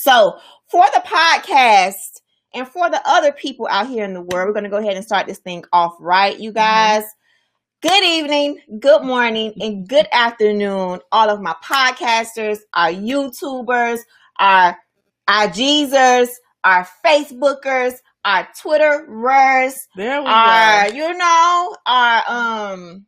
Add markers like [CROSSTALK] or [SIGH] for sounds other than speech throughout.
So, for the podcast and for the other people out here in the world, we're going to go ahead and start this thing off right, you guys. Good evening, good morning, and good afternoon, all of my podcasters, our YouTubers, our IGzers, our Facebookers, our Twitterers, There we our, go. you know, our um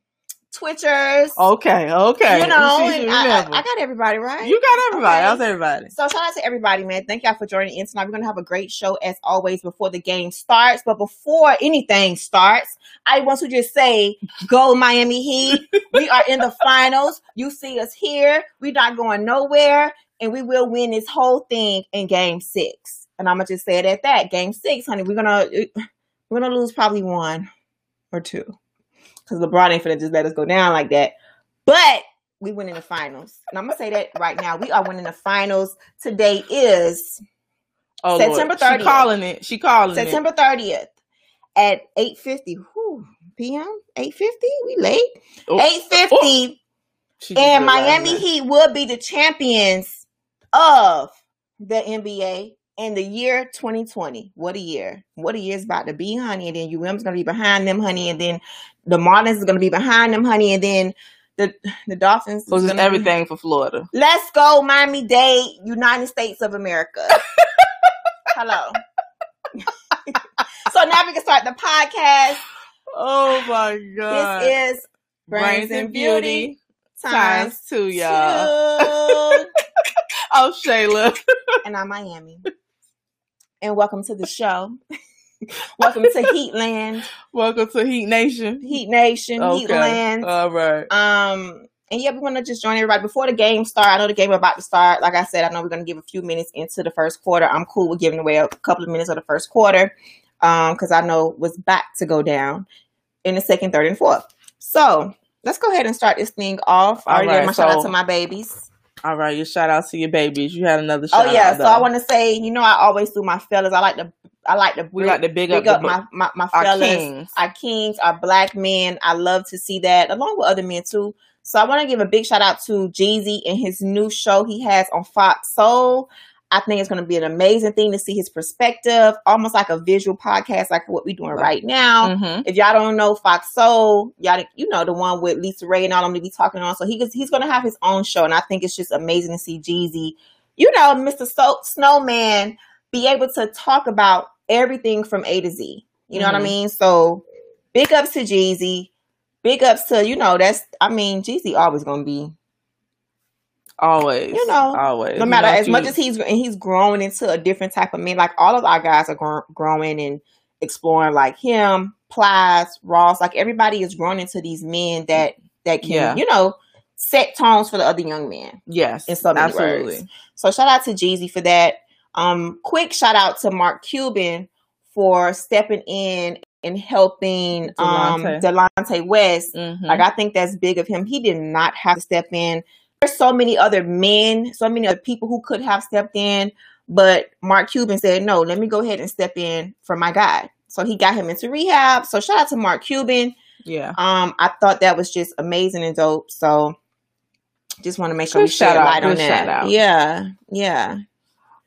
Twitchers. Okay, okay. You know, She- she I, I. I got everybody right. you got everybody. Okay. How's everybody? So shout out to everybody, man. Thank y'all for joining in tonight. We're gonna have a great show as always before the game starts. But before anything starts, I want to just say, go Miami Heat. we are in the [LAUGHS] finals. You see us here. We're not going nowhere, and we will win this whole thing in game six. And I'm gonna just say it at that. Game six, honey. We're gonna we're gonna lose probably one or two. Because LeBron ain't finna just let us go down like that. But we win in the finals. And I'm gonna say that right now. We are winning the finals. Today is Oh, September Lord. 30th. She calling it. She calling it. September 30th at 8:50 p.m. 8:50. We late. Oh, 8:50 she and Miami. Heat will be the champions of the NBA in the year 2020. What a year. What a year is about to be, honey. And then UM's gonna be behind them, honey, and then the Marlins is gonna be behind them, honey, and then the the Dolphins So just gonna be- everything for Florida. Let's go, Miami Dade, United States of America. [LAUGHS] Hello. [LAUGHS] so now we can start the podcast. Oh my god. This is Brains and Beauty times times two, y'all. two. [LAUGHS] Oh, Shayla. and I'm Miami. And welcome to the show. [LAUGHS] welcome to Heatland, Welcome to Heat Nation. Heat Nation, Okay. Heatland. All right. Um, and yeah, we want to just join everybody before the game start. I know the game about to start. Like I said, I know we're going to give a few minutes into the first quarter. I'm cool with giving away a couple of minutes of the first quarter, um, because I know what's back to go down in the second, third, and fourth. So let's go ahead and start this thing off. I already right, my shout out to my babies. All right. Your shout out to your babies. You had another oh, shout Oh yeah, out. so I want to say, you know, I always do my fellas. I like to, I like to We like to big, big up, up the, my my, my our fellas, kings. our kings, our black men. I love to see that, along with other men too. So I want to give a big shout out to Jeezy and his new show he has on Fox Soul. I think it's going to be an amazing thing to see his perspective, almost like a visual podcast, like what we're doing right now. Mhm. If y'all don't know Fox Soul, y'all you know the one with LisaRaye and all them to be talking on. So he he's going to have his own show, and I think it's just amazing to see Jeezy, you know, Mr. So- Snowman, be able to talk about everything from A to Z. You know what I Mhm. mean? So big ups to Jeezy. Big ups to you know that's I mean Jeezy always gonna be Always. You know, Always. no You matter know, as much as he's and he's growing into a different type of man. Like all of our guys are gro- growing and exploring. Like him, Plies, Ross. Like everybody is growing into these men that that can Yeah. you know set tones for the other young men. Yes. in so many absolutely. words. So shout out to Jeezy for that. Um, quick shout out to Mark Cuban for stepping in and helping um Delonte. Delonte West. Mhm. Like I think that's big of him. He did not have to step in. There's so many other men, so many other people who could have stepped in, but Mark Cuban said, "No, let me go ahead and step in for my guy." So he got him into rehab. So shout out to Mark Cuban. yeah. Um, I thought that was just amazing and dope. So just want to make sure Good we shed shout out, light on good that. shout out. Yeah, yeah.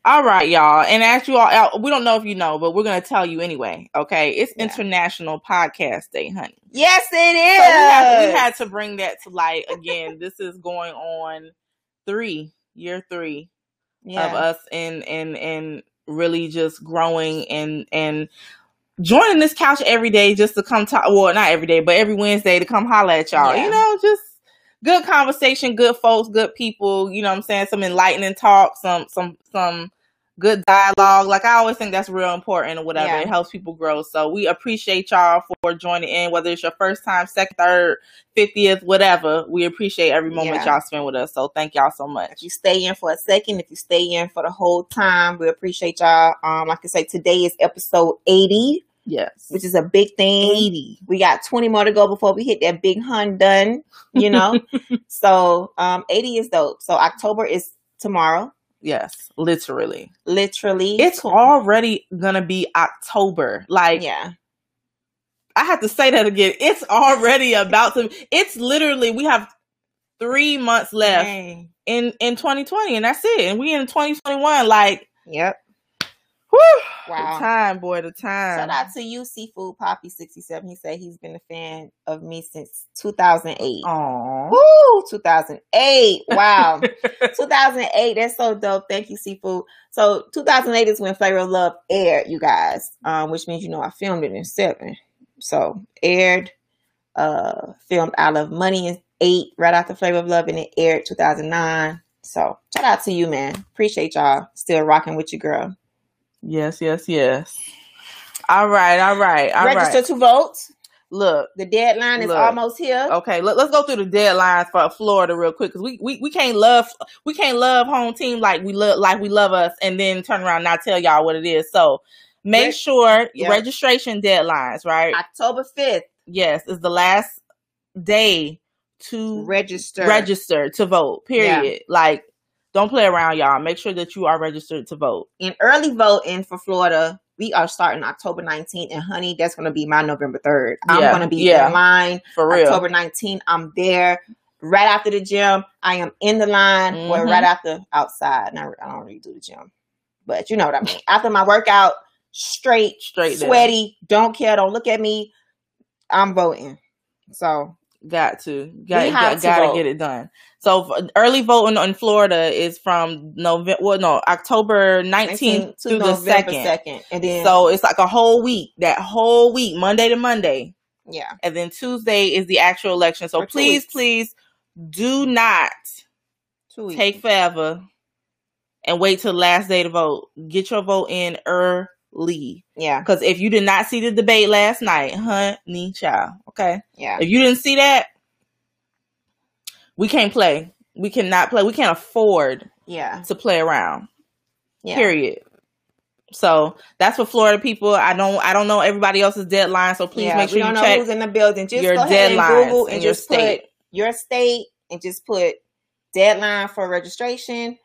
All right, y'all. And as you all, uh, we don't know if you know, but we're going to tell you anyway. Okay. It's Yeah. International Podcast Day, honey. Yes, it is. So we, had, we had to bring that to light again. this is going on three, year three yeah. of us and and and really just growing and and joining this couch every day just to come talk. Well, not every day, but every Wednesday to come holler at y'all. Yeah. You know, just good conversation, good folks, good people. You know what I'm saying? Some enlightening talk, some some some good dialogue. Like I always think that's real important or whatever. Yeah. It helps people grow. So we appreciate y'all for joining in, whether it's your first time, second, third, fiftieth, whatever. We appreciate every moment Yeah. y'all spend with us. So thank y'all so much. If you stay in for a second, if you stay in for the whole time, we appreciate y'all. Um, like I say, today is episode 80, Yes. which is a big thing. 80. We got 20 more to go before we hit that big hun done, you know? [LAUGHS] so um 80 is dope. So October is tomorrow. Yes. Literally. Literally. It's already gonna be October. Like yeah. I have to say that again. It's already about to it's literally we have three months left Dang. in in 2020 and that's it. And we in 2021. Like Yep. Whew, Wow. the time, boy, the time. Shout out to you, Seafood Poppy 67. He said he's been a fan of me since 2008. Aww. Woo! 2008. Wow. [LAUGHS] 2008. That's so dope. Thank you, Seafood. So 2008 is when Flavor of Love aired, you guys, um, which means you know I filmed it in seven. So aired, uh, filmed I Love Money in eight, right after Flavor of Love, and it aired 2009. So shout out to you, man. Appreciate y'all still rocking with your girl. Yes, yes, yes. All right, all right, all right. Register to vote. Look, The deadline is Look. almost here. okay, let, us go through the deadlines for Florida real quick because we, we we can't love we can't love home team like we love like we love us and then turn around and not tell y'all what it is. So make Reg- sure Yeah. registration deadlines, right? October 5th. yes, is the last day to Register. register to vote. Period. Like, don't play around, y'all. Make sure that you are registered to vote. in early voting for Florida, we are starting October 19th. And honey, that's going to be my November 3rd. I'm Yeah, going to be yeah. in line For real. October 19th. I'm there right after the gym. I am in the line or Mhm. right after outside. Now, I don't really do the gym, but you know what I mean. after my workout, straight, Straight sweaty, don't care, don't look at me. I'm voting. So Got to. Got, got, to gotta vote. get it done. So early voting in Florida is from November, well, no, October 19th to through the 2nd. 2nd. And then, So it's like a whole week, that whole week, Monday to Monday. yeah. And then Tuesday is the actual election. So For please, please do not take forever and wait till the last day to vote. Get your vote in early. Yeah. Because if you did not see the debate last night, honey, child, okay? Yeah. If you didn't see that, we can't play. We cannot play. We can't afford Yeah. to play around. Yeah. Period. So that's for Florida people. I don't. I don't know everybody else's deadline. So please yeah, make sure we don't you know check. who's in the building. Just your go ahead and Google in and your just state. put your state and just put deadline for registration,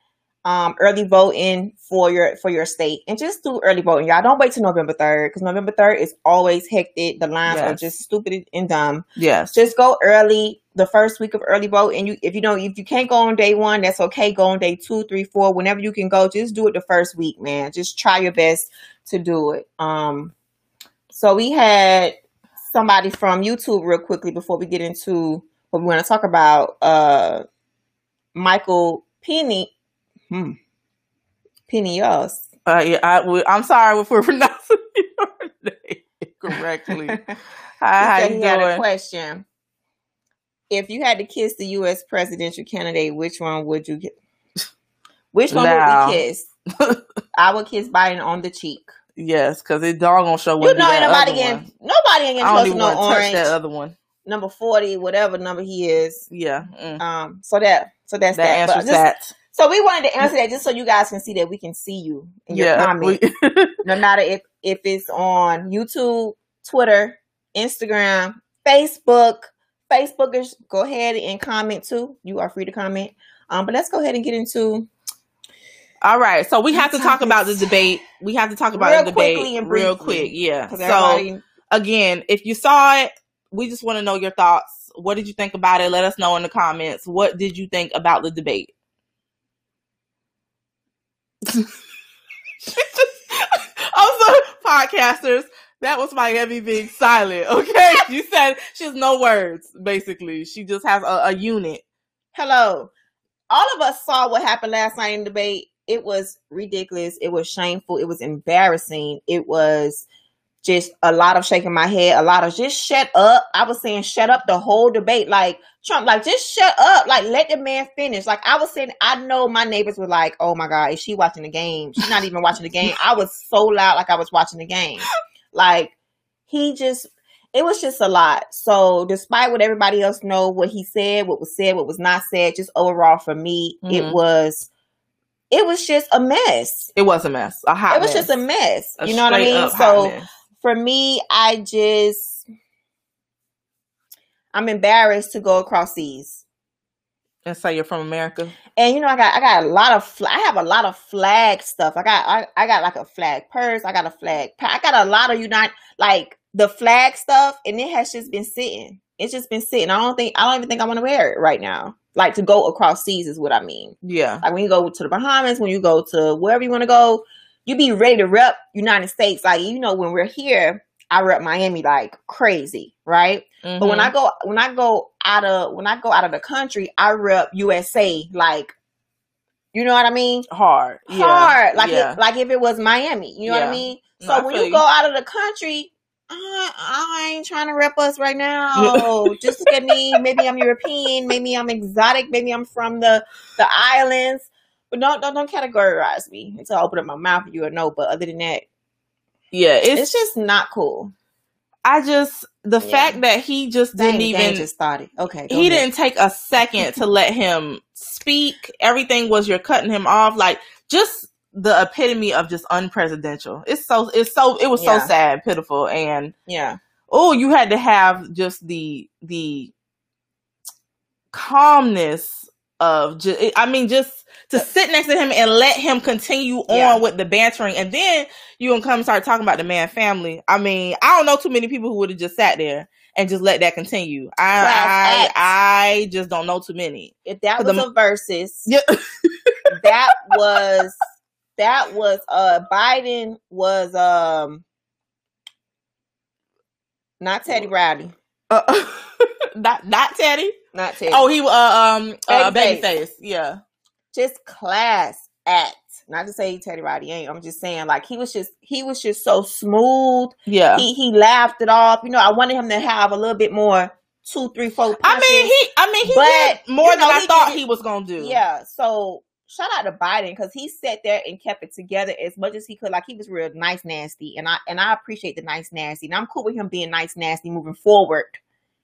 um, early voting for your for your state, and just do early voting. Y'all don't wait till November third because November third is always hectic. The lines are just stupid and dumb. Yes. Just go early the first week of early vote, and you if you don't if you can't go on day one, that's okay. Go on day two, three, four, whenever you can go. Just do it the first week, man. Just try your best to do it. Um, so we had somebody from YouTube real quickly before we get into what we want to talk about. Uh, Michael Penny, hmm, Penios. Uh, yeah, I, we- I'm sorry if we're pronouncing your name correctly. [LAUGHS] Hi, how you he had a question. If you had to kiss the U.S. presidential candidate, which one would you get? Which one Now. would we kiss? [LAUGHS] I would kiss Biden on the cheek. yes, because it dog gonna show You know, ain't nobody getting nobody ain't getting I don't close to even no want to touch orange. that other one. Number forty, whatever number he is. Yeah, mm. Um, so that so that's that that. Answers just- that. So we wanted to answer that just so you guys can see that we can see you in your Yeah, comment. we- [LAUGHS] no matter if if it's on YouTube, Twitter, Instagram, Facebook. Facebookers, go ahead and comment too. You are free to comment. Um, but let's go ahead and get into All right, so we have to talk about the debate. We have to talk about Real the debate quickly and real quick. Yeah. So everybody again, if you saw it, we just want to know your thoughts. What did you think about it? Let us know in the comments. What did you think about the debate? [LAUGHS] also, podcasters, that was Miami being silent. Okay, [LAUGHS] you said she has no words. Basically, she just has a, a unit. hello. All of us saw what happened last night in the debate. It was ridiculous. It was shameful. It was embarrassing. It was just a lot of shaking my head, a lot of just shut up. I was saying shut up the whole debate. Like Trump, like just shut up. Like let the man finish. Like I was saying, I know my neighbors were like, Oh my God, is she watching the game? She's not even watching the game. I was so loud like I was watching the game. Like he just it was just a lot. So despite what everybody else know, what he said, what was said, what was not said, just overall for me, mm-hmm. it was it was just a mess. It was a mess. A hot It was mess. just a mess. A you know what I mean? So mess. For me, I just I'm embarrassed to go across seas. And say you're from America. And you know, I got I got a lot of fl- I have a lot of flag stuff. I got I, I got like a flag purse. I got a flag. I got a lot of United like the flag stuff, and it has just been sitting. It's just been sitting. I don't think I don't even think I want to wear it right now. Like to go across seas is what I mean. Yeah. Like when you go to the Bahamas, when you go to wherever you want to go, you be ready to rep United States. Like you know, when we're here, I rep Miami like crazy, right? Mm-hmm. But when Mm-hmm. I go when I go out of when I go out of the country, I rep USA like you know what I mean? hard. Yeah. Hard. Like yeah. it, like if it was Miami. You know what I mean? So I when you go out of the country, I, I ain't trying to rep us right now. [LAUGHS] Just look at me. Maybe I'm European. Maybe I'm exotic. Maybe I'm from the the islands. But don't don't, don't categorize me until I open up my mouth. You will know. But other than that, yeah, it's, it's, just not cool. I just the Yeah. fact that he just Dang, didn't even just started. Okay, he ahead. didn't take a second to let him speak. Everything was you're cutting him off. Like just the epitome of just unpresidential. It's so it's so it was Yeah. so sad, pitiful, and Yeah, oh, you had to have just the the calmness of just I mean just to sit next to him and let him continue Yeah. on with the bantering and then you gonna come start talking about the man family. I mean, I don't know too many people who would have just sat there and just let that continue. I I. I just don't know too many. if that was the- a versus, [LAUGHS] Yeah. that was that was uh Biden was um not Teddy Riley, Uh, [LAUGHS] not not Teddy. not Teddy. Oh, he uh um uh, Babyface. babyface. Yeah. just class act. Not to say Teddy Riley ain't. I'm just saying like he was just he was just so smooth. Yeah. He he laughed it off. You know, I wanted him to have a little bit more two, three, four. I mean, he. I mean, he But, did more you than know, I he thought he was gonna do. Yeah. So shout out to Biden because he sat there and kept it together as much as he could. Like he was real nice, nasty, and I and I appreciate the nice, nasty. And I'm cool with him being nice, nasty moving forward.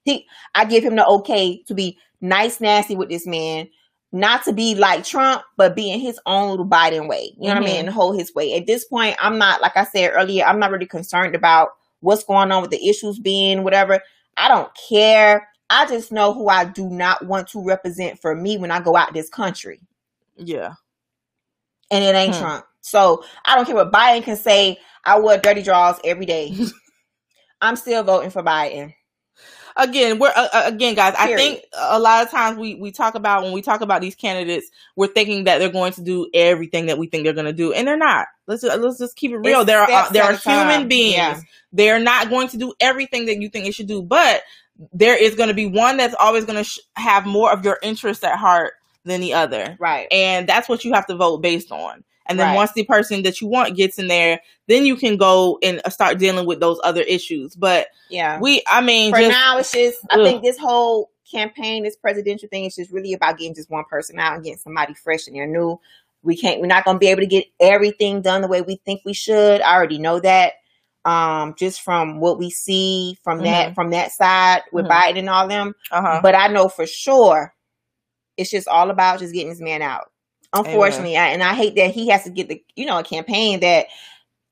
He, I give him the okay to be nice, nasty with this man. Not to be like Trump, but be in his own little Biden way. You know what I Mhm. mean? And hold his way. At this point, I'm not, like I said earlier, I'm not really concerned about what's going on with the issues being whatever. I don't care. I just know who I do not want to represent for me when I go out this country. Yeah. And it ain't Hmm. Trump. So I don't care what Biden can say. I wear dirty draws every day. [LAUGHS] I'm still voting for Biden. Again, we're uh, uh, again, guys. I think a lot of times we we talk about when we talk about these candidates, we're thinking that they're going to do everything that we think they're going to do, and they're not. Let's let's just keep it real. It's there are steps there are a time. human beings. Yeah. They're not going to do everything that you think they should do, but there is going to be one that's always going to sh- have more of your interests at heart than the other. Right. and that's what you have to vote based on. And then Right. once the person that you want gets in there, then you can go and uh, start dealing with those other issues. But Yeah. we, I mean, For just now, it's just, I think this whole campaign, this presidential thing, is just really about getting just one person out and getting somebody fresh and they're new. We can't, we're not going to be able to get everything done the way we think we should. I already know that. Um, just from what we see from that, from that side with Mhm. Biden and all them. uh-huh. But I know for sure it's just all about just getting this man out. Unfortunately, I, and I hate that he has to get the you know a campaign that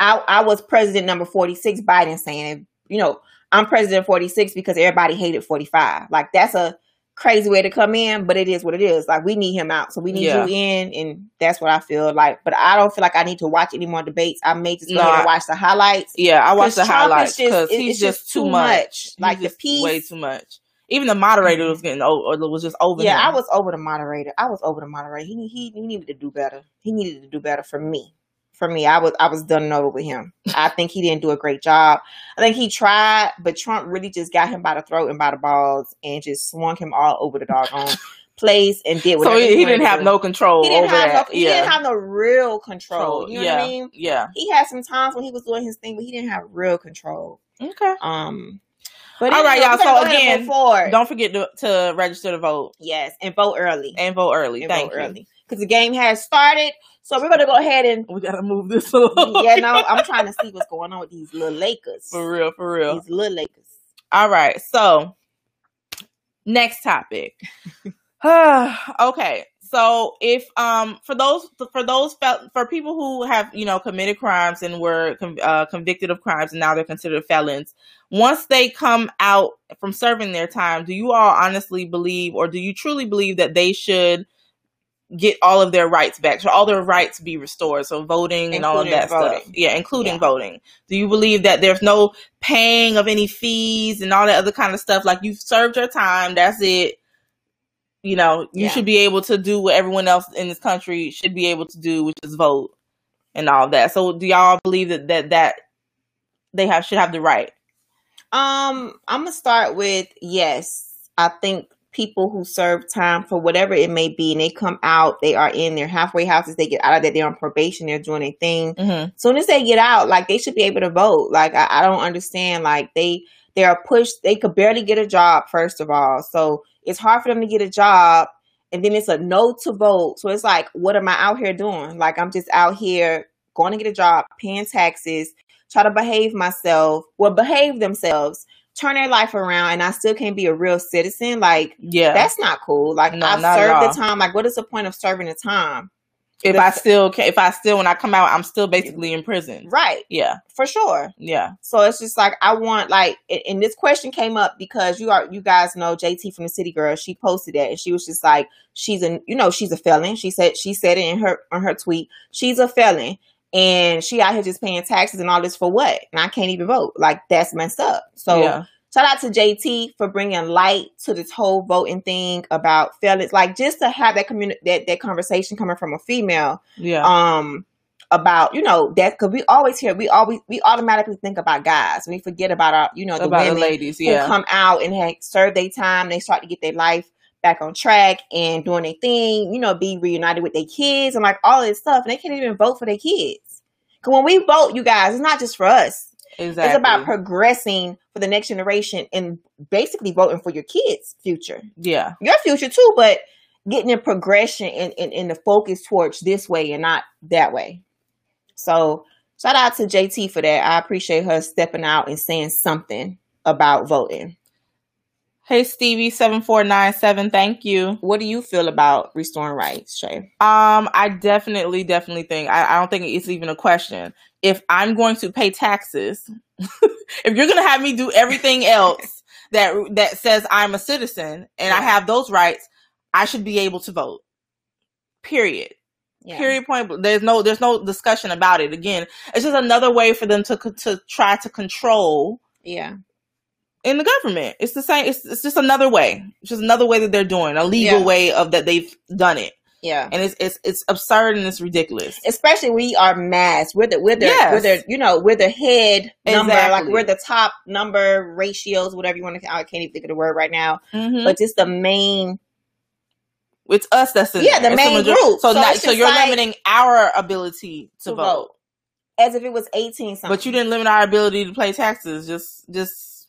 I I was president number forty six. Biden saying you know I'm president forty six because everybody hated forty five. Like that's a crazy way to come in, but it is what it is. Like we need him out, so we need Yeah. you in, and that's what I feel like. But I don't feel like I need to watch any more debates. I may just go ahead and watch the highlights. yeah, I watch the Trump highlights because he's just, just too much. much. Like, the piece- way too much. Even the moderator Mhm. was getting over, or was just over. Yeah, him. I was over the moderator. I was over the moderator. He he he needed to do better. He needed to do better for me. For me, I was I was done and over with him. I think he didn't do a great job. I think he tried, but Trump really just got him by the throat and by the balls and just swung him all over the doggone place and did So whatever he, he didn't have do. no control He didn't over have that. no. He yeah. didn't have no real control. You know yeah. what I mean? Yeah. He had some times when he was doing his thing, but he didn't have real control. Okay. Um. But All right, y'all, so go ahead and again. Don't forget to, to register to vote yes, and vote early. and vote early. And Thank vote you. early because the game has started. So we're gonna go ahead and We gotta move this [LAUGHS] along. yeah, no, I'm trying to see what's going on with these little Lakers. for real, for real. These little Lakers. All right. So next topic. [LAUGHS] [SIGHS] okay. So if um for those for those for people who have you know committed crimes and were uh, convicted of crimes and now they're considered felons, once they come out from serving their time, do you all honestly believe or do you truly believe that they should get all of their rights back? Should all their rights be restored? So voting and all of Including that stuff. voting. Yeah, including Yeah. voting. Do you believe that there's no paying of any fees and all that other kind of stuff? Like you've served your time, that's it. You know, you Yeah. should be able to do what everyone else in this country should be able to do, which is vote and all that. So do y'all believe that that, that they have should have the right? Um, I'm gonna start with yes. I think people who serve time for whatever it may be, and they come out, they are in their halfway houses, they get out of that, they're on probation, they're doing their thing. Mm-hmm. soon as they get out, like they should be able to vote. Like I, I don't understand. Like they they are pushed. They could barely get a job first of all, so it's hard for them to get a job. And then it's a no to vote. So it's like, what am I out here doing? Like I'm just out here going to get a job, paying taxes, try to behave myself, well behave themselves, turn their life around, and I still can't be a real citizen. Like Yeah. that's not cool. Like No, I've served the time. Like what is the point of serving the time? If I still can, if I still when I come out, I'm still basically in prison. Right, Yeah. for sure. Yeah. So it's just like I want like, and- this question came up because you are you guys know JT from the City Girl. She posted that and she was just like, she's a you know she's a felon. She said she said it in her on her tweet. She's a felon and she out here just paying taxes and all this for what? And I can't even vote. Like that's messed up. So yeah. Shout out to JT for bringing light to this whole voting thing about felons. Like just to have that community that that conversation coming from a female Yeah. um about you know that because we always hear we always we automatically think about guys we forget about our you know the About the women ladies. who Yeah. come out and have served their time they start to get their life back on track and doing their thing you know be reunited with their kids and like all this stuff and they can't even vote for their kids because when we vote you guys it's not just for us exactly. it's about progressing for the next generation and basically voting for your kids future yeah. your future too, but getting in progression and in, in, the focus towards this way and not that way. So shout out to JT for that. I appreciate her stepping out and saying something about voting. Hey Stevie seven four nine seven. Thank you. What do you feel about restoring rights, Shay? Um, I definitely, definitely think I, I don't think it's even a question. If I'm going to pay taxes, [LAUGHS] if you're gonna have me do everything [LAUGHS] else that that says I'm a citizen and I have those rights, I should be able to vote. Period. Yeah. Period. Point. There's no there's no discussion about it. Again, it's just another way for them to to try to control Yeah. in the government. It's the same. It's it's just another way. It's just another way that they're doing a legal Yeah. way of that they've done it, Yeah. and it's it's it's absurd and it's ridiculous. Especially we are mass. We're the we're the Yes. we're the you know we're the head number. Like we're the top number ratios, whatever you want to. I can't even think of the word right now. Mhm. But just the main It's us that's in Yeah, there. the main major- group. So, So not, so you're like- limiting our ability to, To vote. vote. as if it was eighteen something. but you didn't limit our ability to pay taxes. Just just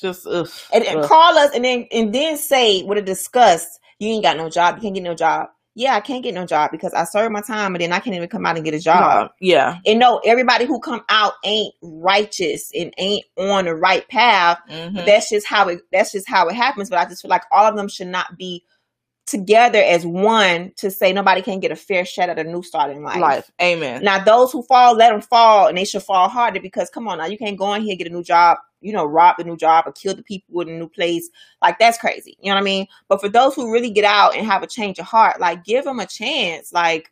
just ugh. and, and Ugh. call us and then and then say with a disgust, you ain't got no job, you can't get no job. Yeah, I can't get no job because I served my time and then I can't even come out and get a job. Uh, yeah. And no, everybody who come out ain't righteous and ain't on the right path. Mhm. That's just how it that's just how it happens. But I just feel like all of them should not be together as one to say nobody can get a fair shot at a new start in life. Life. Amen. Now, those who fall, let them fall, and they should fall harder because, come on, now you can't go in here get a new job, you know, rob the new job or kill the people in a new place. Like that's crazy. You know what I mean? But for those who really get out and have a change of heart, like give them a chance. Like,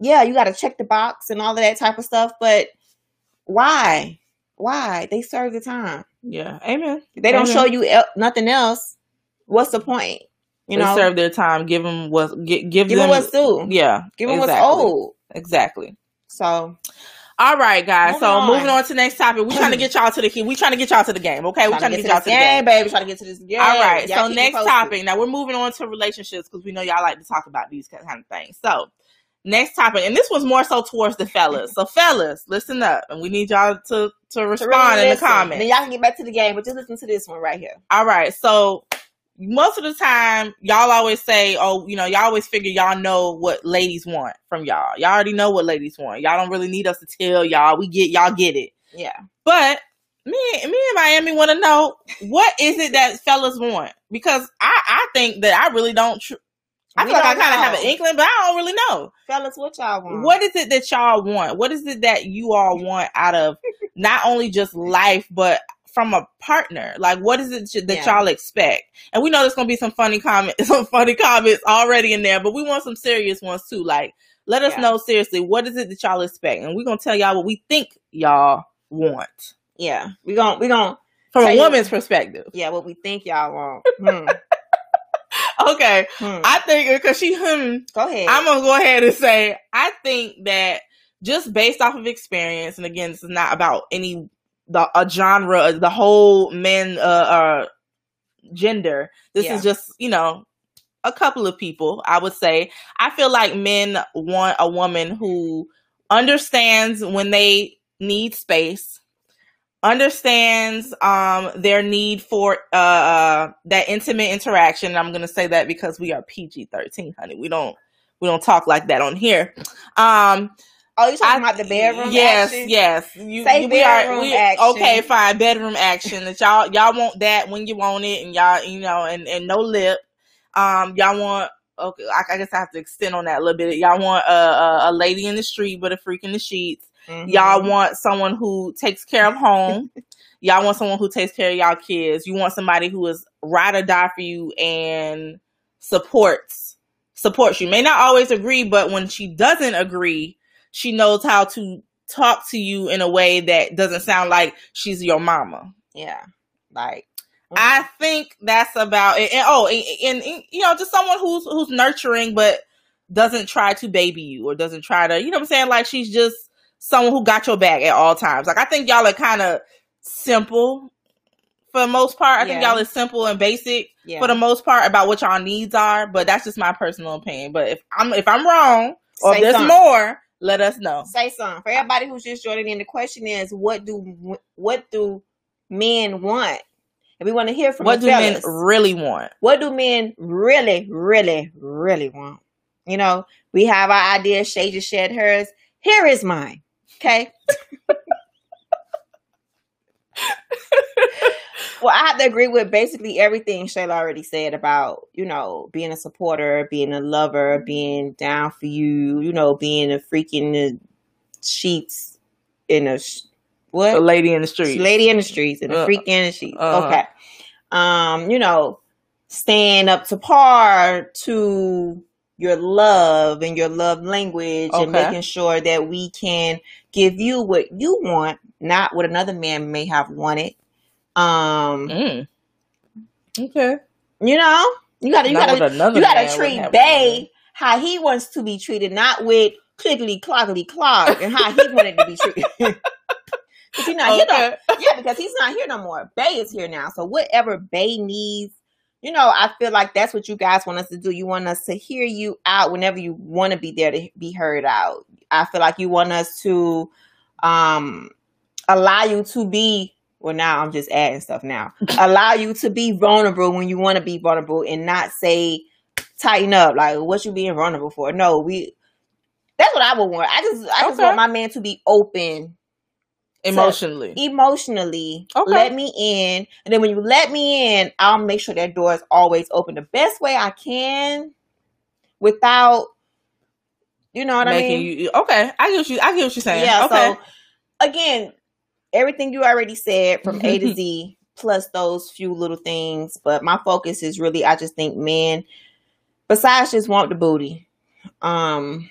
yeah, you got to check the box and all of that type of stuff, but why? Why? They serve the time. yeah. Amen. They don't Amen. show you el- nothing else. What's the point? You they know, serve their time. Give them what. Give, give give them what's due. Yeah. Give them what's old. Exactly. So All right, guys. Moving so on. moving on to the next topic. We're trying [LAUGHS] to get y'all to the we trying to get y'all to the game. Okay, we're trying to get y'all to the game. baby. Trying to get to this game. All right. Y'all so next topic. Now we're moving on to relationships because we know y'all like to talk about these kind of things. So next topic, and this was more so towards the fellas. So fellas, listen up, and we need y'all to to To respond really in the comments. Then y'all can get back to the game, but just listen to this one right here. All right. So most of the time, y'all always say, "Oh, you know, y'all always figure y'all know what ladies want from y'all. Y'all already know what ladies want. Y'all don't really need us to tell y'all. We get y'all get it." Yeah. But me, me and Miami want to know what is it that fellas want because I, I think that I really don't. Tr- I We feel like I kind of have an inkling, but I don't really know. Fellas, what y'all want? What is it that y'all want? What is it that you all want out of not only just life, but from a partner? Like, what is it that Yeah. y'all expect? And we know there's gonna be some funny comments, [LAUGHS] some funny comments already in there, but we want some serious ones too. Like, let us Yeah. know seriously what is it that y'all expect, and we're gonna tell y'all what we think y'all want Yeah. we gonna we gon' from a you- woman's perspective. yeah, what we think y'all want. [LAUGHS] Hmm. Okay, Hmm. I think because she hmm Go ahead. I'm gonna go ahead and say I think that just based off of experience, and again, this is not about any the a genre, the whole men uh, uh gender. This Yeah. is just you know a couple of people. I would say I feel like men want a woman who understands when they need space understands um their need for uh, uh that intimate interaction i'm gonna say that because we are pg-13 honey we don't we don't talk like that on here um oh, you talking I- about the bedroom? yes action? yes you, Say you- bedroom action. okay fine bedroom action that y'all y'all want that when you want it and y'all you know and and no lip um y'all want okay i, I guess i have to extend on that a little bit y'all want a, a, a lady in the street with a freak in the sheets Mhm. Y'all want someone who takes care of home. [LAUGHS] y'all want someone who takes care of y'all kids. You want somebody who is ride or die for you and supports supports you. May not always agree, but when she doesn't agree, she knows how to talk to you in a way that doesn't sound like she's your mama. Yeah. Like mm. I think that's about it. And, oh, and, and, you know, just someone who's who's nurturing, but doesn't try to baby you or doesn't try to, you know, what I'm saying like she's just someone who got your back at all times. Like I think y'all are kind of simple for the most part. I think y'all are simple and basic yeah. for the most part about what y'all needs are. But that's just my personal opinion. But if I'm if I'm wrong or if Say there's something. more, let us know. say something for everybody who's just joining in. The question is, what do what do men want? And we want to hear from What do men fellas. really want? what do men really, really, really want? You know, we have our ideas. Shay just shared hers. Here is mine. Okay. [LAUGHS] well, I have to agree with basically everything Shayla already said about, you know, being a supporter, being a lover, being down for you, you know, being a freaking the sheets in a what? A lady in the street. lady in the streets and a Uh, freak in the sheets. uh-huh. Okay. Um, you know, stand up to par to your love and your love language and making sure that we can give you what you want, not what another man may have wanted. Um, Mm. Okay. you know, you gotta you Not gotta you gotta treat Bay how he wants to be treated, not with clickety clockety clock and how he wanted to be treated. [LAUGHS] 'Cause you know, he don't Okay. yeah, because he's not here no more. Bay is here now. So whatever Bay needs, you know, I feel like that's what you guys want us to do. You want us to hear you out whenever you want to be there to be heard out. I feel like you want us to um allow you to be well now I'm just adding stuff now. [LAUGHS] allow you to be vulnerable when you want to be vulnerable and not say tighten up like what you being vulnerable for. No, we that's what I would want. I just I just Okay. want my man to be open Emotionally. emotionally Okay. let me in and then when you let me in i'll make sure that door is always open the best way i can without you know what i mean you okay. I get what you I get what you're saying. yeah okay. so again everything you already said from a to [LAUGHS] z plus those few little things but my focus is really i just think men besides just want the booty um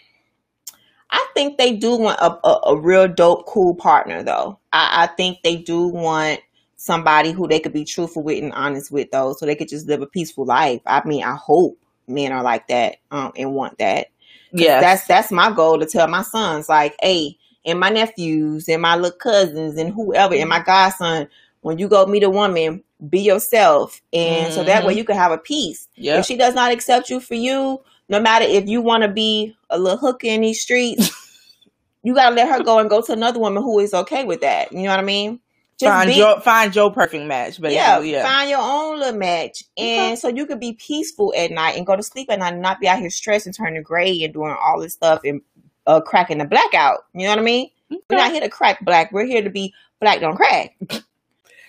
I think they do want a, a, a real dope, cool partner, though. I, I think they do want somebody who they could be truthful with and honest with, though, so they could just live a peaceful life. I mean, I hope men are like that um, and want that. yeah. That's that's my goal to tell my sons, like, hey, and my nephews and my little cousins and whoever and my godson, when you go meet a woman, be yourself. And so that way Mhm. you can have a peace. Yep. If she does not accept you for you, no matter if you want to be a little hooker in these streets, [LAUGHS] you gotta let her go and go to another woman who is okay with that. You know what I mean? Just find be- Joe find Joe perfect match, but yeah, yeah, yeah. find your own little match, and Okay. so you could be peaceful at night and go to sleep at night, and not be out here stressed and turning gray and doing all this stuff and uh, cracking the blackout. You know what I mean? We're not here to crack black. We're here to be black don't crack.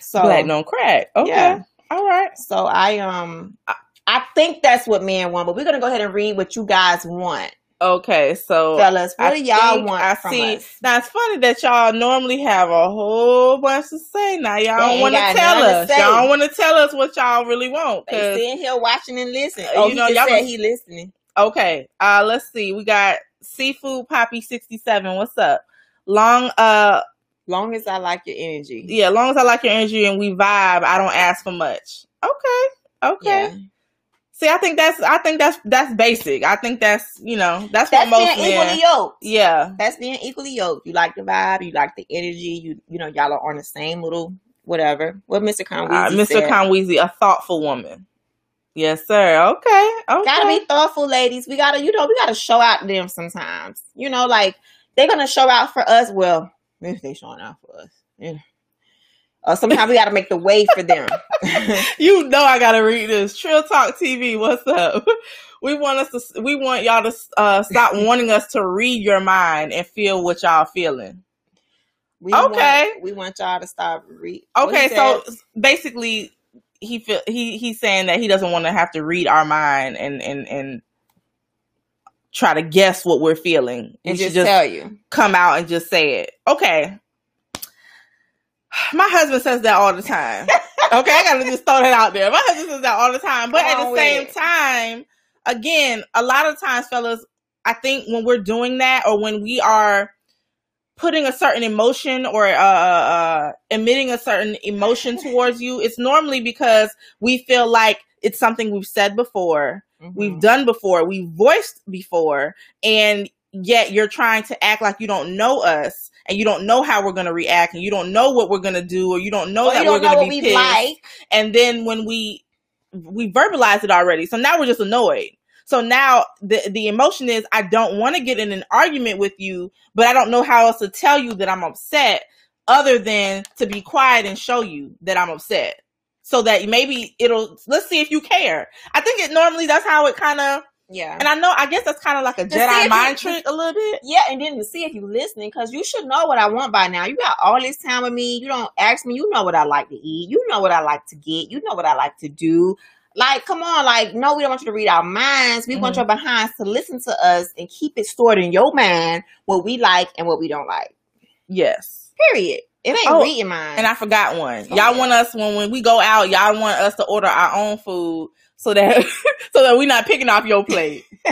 So [LAUGHS] Black don't crack. Okay. Yeah. All right. so I um I, I think that's what men want, but we're gonna go ahead and read what you guys want, Okay. So fellas. What I do y'all want I see. us? Now it's funny that y'all normally have a whole bunch to say. Now y'all don't want to tell to us. Y'all don't want to tell us what y'all really want. They sitting here watching and listening. Uh, Oh, you know, y'all said he listening. Okay. Uh let's see. We got Seafood Poppy 67. What's up? Long uh Long as I like your energy. yeah, as long as I like your energy and we vibe, I don't ask for much. Okay. Okay. Yeah. See, I think that's I think that's that's basic. I think that's you know, that's, That's what most being men equally yoked. Yeah. That's being equally yoked. You like the vibe, you like the energy, you you know, y'all are on the same little whatever. What Mr. Conway Uh, Mr. said. Conweezy, a thoughtful woman. Yes, sir. Okay. Okay. Gotta be thoughtful, ladies. We gotta, you know, we gotta show out to them sometimes. You know, like they're gonna show out for us. Well, if they showing out for us, yeah. Or sometimes we gotta make the way for them. [LAUGHS] you know I gotta read this. Trill Talk TV, what's up? We want us to we want y'all to uh, stop [LAUGHS] wanting us to read your mind and feel what y'all feeling. We Okay. want, we want y'all to stop read. Okay, so basically he feel he he's saying that he doesn't want to have to read our mind and and and try to guess what we're feeling. and we just, just tell you. come out and just say it. Okay. [SIGHS] My husband says that all the time. [LAUGHS] Okay, I gotta just throw that out there. My husband says that all the time. But Come at the same it. time, again, a lot of times, fellas, I think when we're doing that or when we are putting a certain emotion or uh, uh, emitting a certain emotion [LAUGHS] towards you, it's normally because we feel like it's something we've said before we've Mhm. done before, we've voiced before, and yet you're trying to act like you don't know us and you don't know how we're going to react and you don't know what we're going to do or you don't know Or that you we're going to be we pissed. like. And then when we we verbalize it already, so now we're just annoyed. So now the the emotion is I don't want to get in an argument with you, but I don't know how else to tell you that I'm upset other than to be quiet and show you that I'm upset. So that maybe it'll let's see if you care. I think it normally that's how it kind of Yeah. and I know I guess that's kind of like a see Jedi mind you- trick a little bit. Yeah, and then to see if you listening, because you should know what I want by now. You got all this time with me. You don't ask me. You know what I like to eat. You know what I like to get. You know what I like to do. Like, come on, like, no, we don't want you to read our minds. We want Mhm. your behinds to listen to us and keep it stored in your mind what we like and what we don't like. Yes. Period. It ain't Oh, reading minds. And I forgot one. Oh, y'all yeah. want us when when we go out, y'all want us to order our own food so that [LAUGHS] so that we're not picking off your plate. [LAUGHS]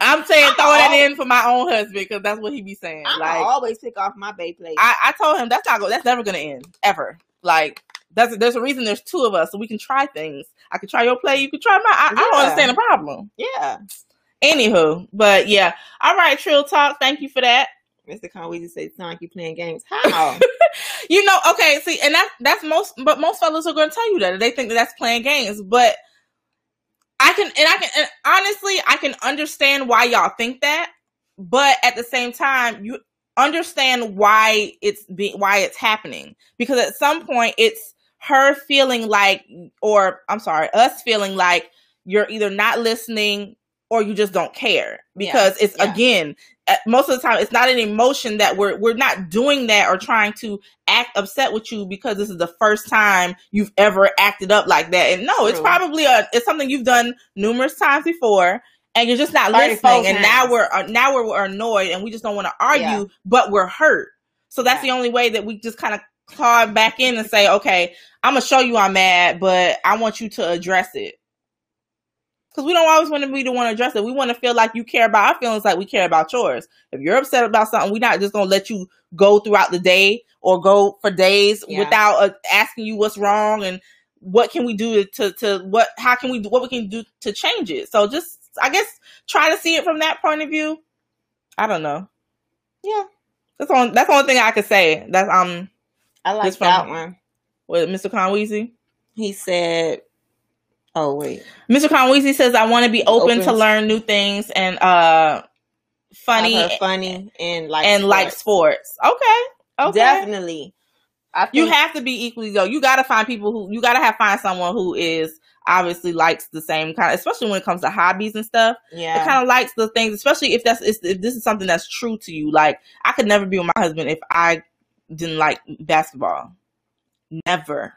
I'm saying throw that in for my own husband because that's what he be saying. I'm like always pick off my bay plate. I, I told him that's not go that's never gonna end ever. Like that's there's a reason there's two of us so we can try things. I could try your play. you can try mine. I, I don't understand the problem. yeah. Anywho, but yeah. All right, Trill Talk. Thank you for that. Mr. Conway just said, like you playing games. How? [LAUGHS] You know, okay, see, and that's that's most, but most fellas are going to tell you that they think that that's playing games. But I can, and I can, and honestly, I can understand why y'all think that. But at the same time, you understand why it's be, why it's happening because at some point it's her feeling like, or I'm sorry, us feeling like you're either not listening or you just don't care. Because it's yeah. again most of the time it's not an emotion that we're we're not doing that or trying to act upset with you because this is the first time you've ever acted up like that. And no it's probably a it's something you've done numerous times before and you're just not 34 listening and now we're uh, now we're, we're annoyed and we just don't want to argue Yeah. but we're hurt. So that's the only way that we just kind of claw back in and say okay i'm gonna show you i'm mad but i want you to address it because we don't always want to be the one to address it. We want to feel like you care about our feelings like we care about yours. If you're upset about something, we're not just going to let you go throughout the day or go for days Yeah. without uh, asking you what's wrong and what can we do to, to what, how can we do, what we can do to change it. So just, I guess, try to see it from that point of view. I don't know. yeah. That's on. That's the only thing I could say. That's um. I like that one. With Mr. Conweezy. He said, "Oh wait, Mr. Conweezy says, "I want to be open, to learn new things and uh, funny funny and like and like sports." Okay, okay. definitely. I think, You have to be equally though. You got to find people who you got to have find someone who is obviously likes the same kind, especially when it comes to hobbies and stuff. yeah, It kind of likes the things, especially if that's if this is something that's true to you. Like I could never be with my husband if I didn't like basketball. Never.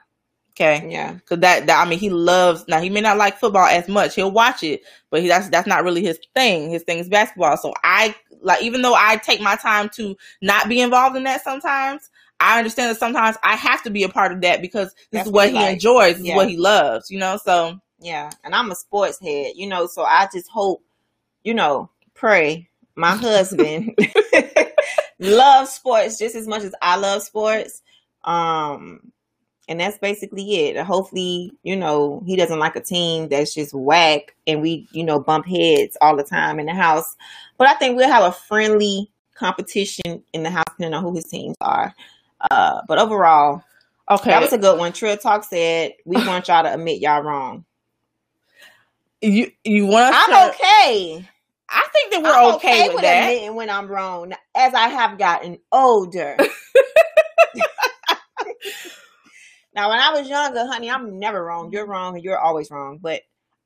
Okay. yeah, Cause that, that I mean, he loves. Now he may not like football as much. He'll watch it, but he, that's that's not really his thing. His thing is basketball. So I like, even though I take my time to not be involved in that sometimes, I understand that sometimes I have to be a part of that because this That's is what he enjoys. This Yeah. is what he loves. You know. So yeah. And I'm a sports head, you know, so I just hope, you know, pray my [LAUGHS] husband [LAUGHS] loves sports just as much as I love sports. Um, and that's basically it. Hopefully, you know, he doesn't like a team that's just whack and we, you know, bump heads all the time in the house. But I think we'll have a friendly competition in the house depending on who his teams are. Uh, but overall, okay, that was a good one. Trill Talk said we [LAUGHS] want y'all to admit y'all wrong. you you want I'm to? okay. I think that we're I'm okay, with that. admitting when I'm wrong as I have gotten older. [LAUGHS] now, when I was younger, honey, I'm never wrong. You're wrong, and you're always wrong. But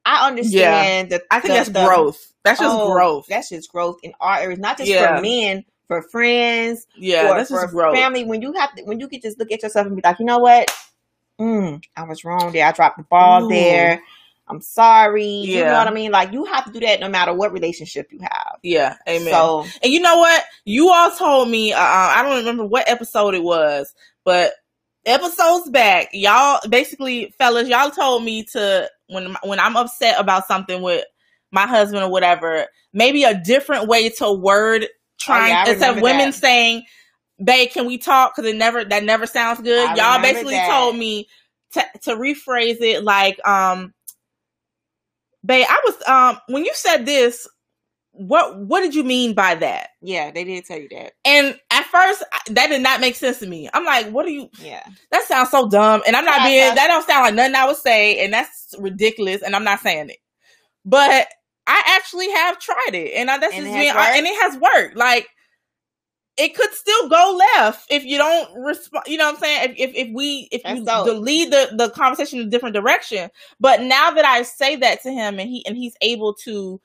I understand that. I think the- that's the- growth. That's just oh, growth. That's just growth in all areas, not just Yeah. for men, for friends, Yeah, that's for growth. family. When you have to, when you can just look at yourself and be like, you know what? Mm, I was wrong there. I dropped the ball Ooh. there. I'm sorry. You know Yeah. what I mean? Like you have to do that no matter what relationship you have. Yeah, amen. So And you know what? You all told me, uh, I don't remember what episode it was, but episodes back, y'all basically, fellas, y'all told me to when when I'm upset about something with my husband or whatever, maybe a different way to word trying Oh, yeah, instead of women that. saying, "Babe, can we talk?" Because it never that never sounds good. I y'all basically that. told me to to rephrase it like, um, "Babe, I was um when you said this." What what did you mean by that? yeah, they did tell you that. And first, that did not make sense to me. I'm like, what are you? Yeah. That sounds so dumb. And I'm not Yeah, being, that don't sound like nothing I would say. And that's ridiculous. And I'm not saying it. But I actually have tried it. And I, that's And just it has I- worked? and it has worked. Like, it could still go left if you don't respond. You know what I'm saying? If, if, if we, if you the lead the, the conversation in a different direction. But now that I say that to him and he, and he's able to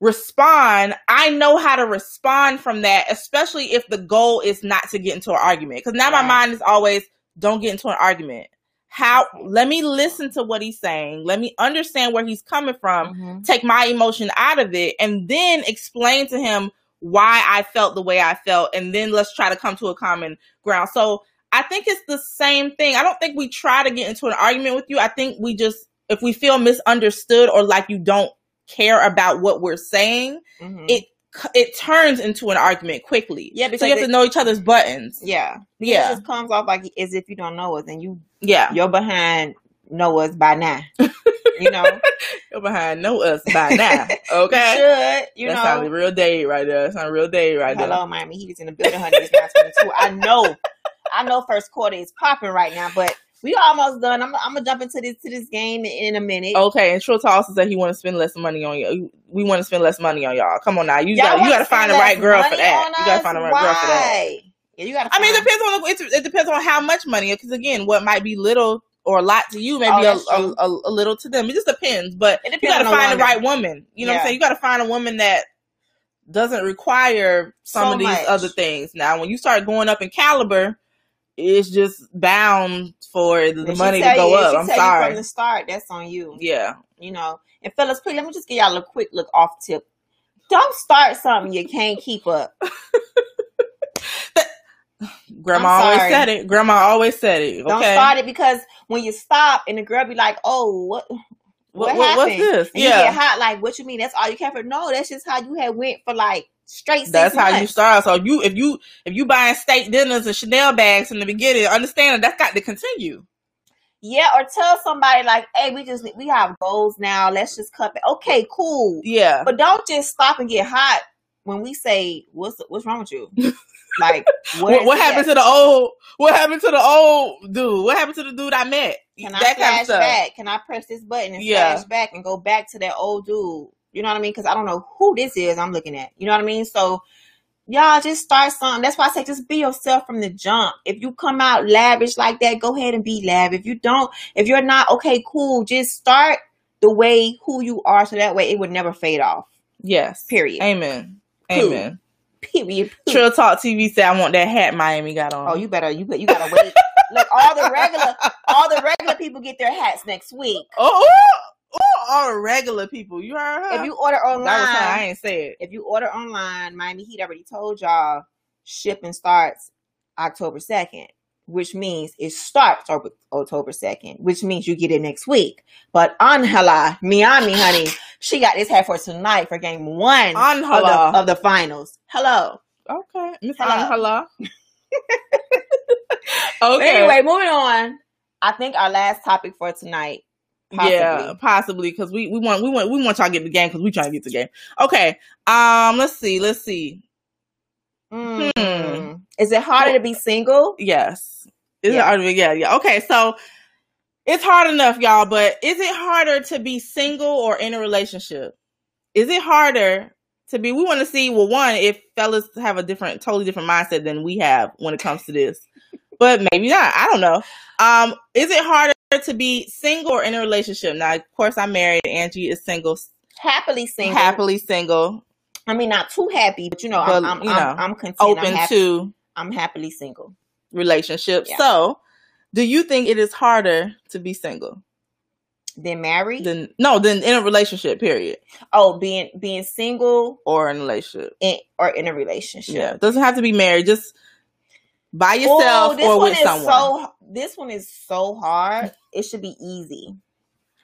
respond, I know how to respond from that, especially if the goal is not to get into an argument. Because now my mind is always, don't get into an argument. How, let me listen to what he's saying. Let me understand where he's coming from Mhm. take my emotion out of it and then explain to him why I felt the way I felt and then let's try to come to a common ground. So I think it's the same thing. I don't think we try to get into an argument with you. I think we just if we feel misunderstood or like you don't care about what we're saying, Mhm. it it turns into an argument quickly. Yeah, so because you have it- to know each other's buttons. yeah. yeah. It just comes off like as if you don't know us and you Yeah. you're behind know us by now. [LAUGHS] you know? You're behind know us by now. Okay. Should, you that know. sounds real day right there. That sounds real day right there. Hello, Miami Heat is in the building, honey. It's 922. I know. I know first quarter is popping right now, but we almost done. I'm, I'm gonna jump into this to this game in, a minute. Okay, and Trill also said he want to spend less money on you. We want to spend less money on y'all. Come on now, you Y'all got you got to find the right girl for that. You got to find the right girl for that. Yeah, you gotta. I mean, it depends on the, it depends on how much money. Because again, what might be little or a lot to you, maybe Oh, a, a, a, a little to them. It just depends. But It you got to find the right woman. You know what I'm saying? You got to find a woman that doesn't require some So of these much. other things. Now, when you start going up in caliber, it's just bound for the money to go you- up. I'm sorry. from the start, that's on you. yeah. You know. And fellas, please let me just give y'all a quick look off tip. Don't start something you can't keep up. [LAUGHS] Grandma always said it. Grandma always said it. Okay. Don't start it because when you stop and the girl be like, "Oh, what? What, What, what- what's this? And you get Yeah. hot. Like, what you mean? That's all you care for? No, that's just how you had went for like straight. That's how you start. So you if you if you buying steak dinners and Chanel bags in the beginning, understand that that's got to continue. Yeah, or tell somebody like, "Hey, we just we have goals now. Let's just cut it." Okay, cool. Yeah. But don't just stop and get hot when we say what's what's wrong with you? [LAUGHS] Like what, what happened to the old? What happened to the old dude? What happened to the dude I met? Can I that flash back? Can I press this button and yeah. flash back and go back to that old dude? You know what I mean? Because I don't know who this is. I'm looking at. You know what I mean? So y'all just start something. That's why I say just be yourself from the jump. If you come out lavish like that, go ahead and be lavish. If you don't, if you're not okay, cool. Just start the way who you are, so that way it would never fade off. Yes. Period. Amen. Amen. Period. Trill Talk TV said, "I want that hat Miami got on." Oh, you better you you gotta wait. Look, all the regular all the regular people get their hats next week. [LAUGHS] Oh, oh oh, all the regular people. You heard her. If you order online, I ain't say it. If you order online, Miami Heat already told y'all shipping starts October second which means it starts October 2nd, which means you get it next week. But Angela, Miami, honey, she got this hat for tonight for game one of the, of the, finals. Hello. Okay. Miss Angela. [LAUGHS] okay. Anyway, moving on. I think our last topic for tonight. Possibly. Yeah, possibly because we, we want we want we want y'all to get the game because we trying to get the game. Okay, um, let's see, let's see. Mm. Hmm. Is it harder to be single? Yes. Is yeah. it harder? Yeah, yeah. Okay, so it's hard enough, y'all, but is it harder to be single or in a relationship? Is it harder to be? We want to see, well, one, if fellas have a different, totally different mindset than we have when it comes to this, but maybe not. I don't know. Um, is it harder to be single or in a relationship? Now, of course, I'm married. Angie is single. Happily single. Happily single. I mean, not too happy, but you know, but, I'm, I'm, you know, I'm, I'm content. Open I'm happy, to. I'm happily single. Relationship. Yeah. So, do you think it is harder to be single than married? Than no, than in a relationship. Period. Oh, being being single or in a relationship, in, or in a relationship. Yeah, doesn't have to be married. Just by yourself or with someone. So, this one is so hard. It should be easy.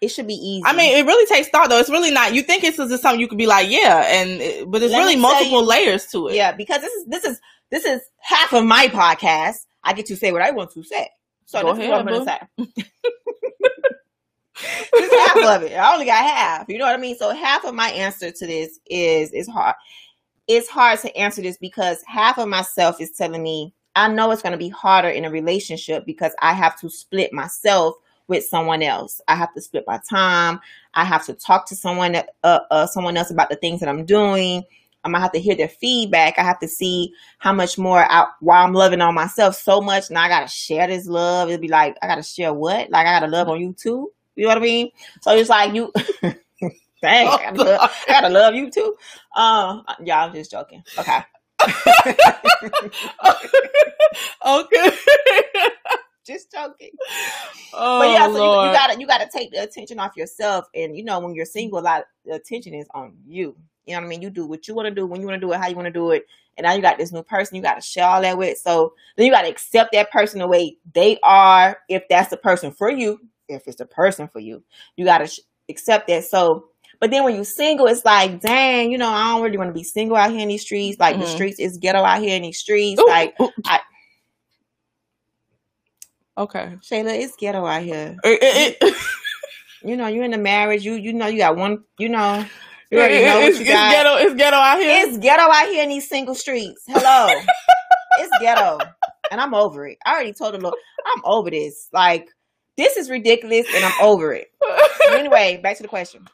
It should be easy. I mean, it really takes thought though. It's really not. You think it's just something you could be like, yeah, and but it's Let really multiple you, layers to it. Yeah, because this is this is this is half of my podcast. I get to say what I want to say. So Go that's ahead, what I'm going to say. [LAUGHS] [LAUGHS] this is half of it. I only got half. You know what I mean? So half of my answer to this is is hard. It's hard to answer this because half of myself is telling me I know it's going to be harder in a relationship because I have to split myself with someone else. I have to split my time. I have to talk to someone uh, uh, someone else about the things that I'm doing. I'm gonna have to hear their feedback. I have to see how much more I, while I'm loving on myself so much. Now I gotta share this love. It'll be like I gotta share what? Like I gotta love on you too. You know what I mean? So it's like you. [LAUGHS] Dang, I gotta, love, I gotta love you too. Um, yeah, I'm just joking. Okay. [LAUGHS] okay just joking. Oh, but yeah, so you, you, gotta you gotta take the attention off yourself, and you know when you're single, a lot of the attention is on you. You know what I mean? You do what you want to do when you want to do it, how you want to do it, and now you got this new person you got to share all that with. So then you got to accept that person the way they are, if that's the person for you. If it's the person for you, you got to sh- accept that. So but then when you single, it's like, dang, you know, I don't really want to be single out here in these streets. Like mm-hmm. the streets is ghetto out here in these streets. Ooh, like ooh. I Okay. Shayla, it's ghetto out here. It, it, it. you know, you're in a marriage. You you know you got one. You know. You uh, already uh, know it's, it's ghetto. It's ghetto out here. It's ghetto out here in these single streets. Hello. [LAUGHS] it's ghetto, and I'm over it. I already told him, look, I'm over this. Like this is ridiculous, and I'm over it. [LAUGHS] anyway, back to the question.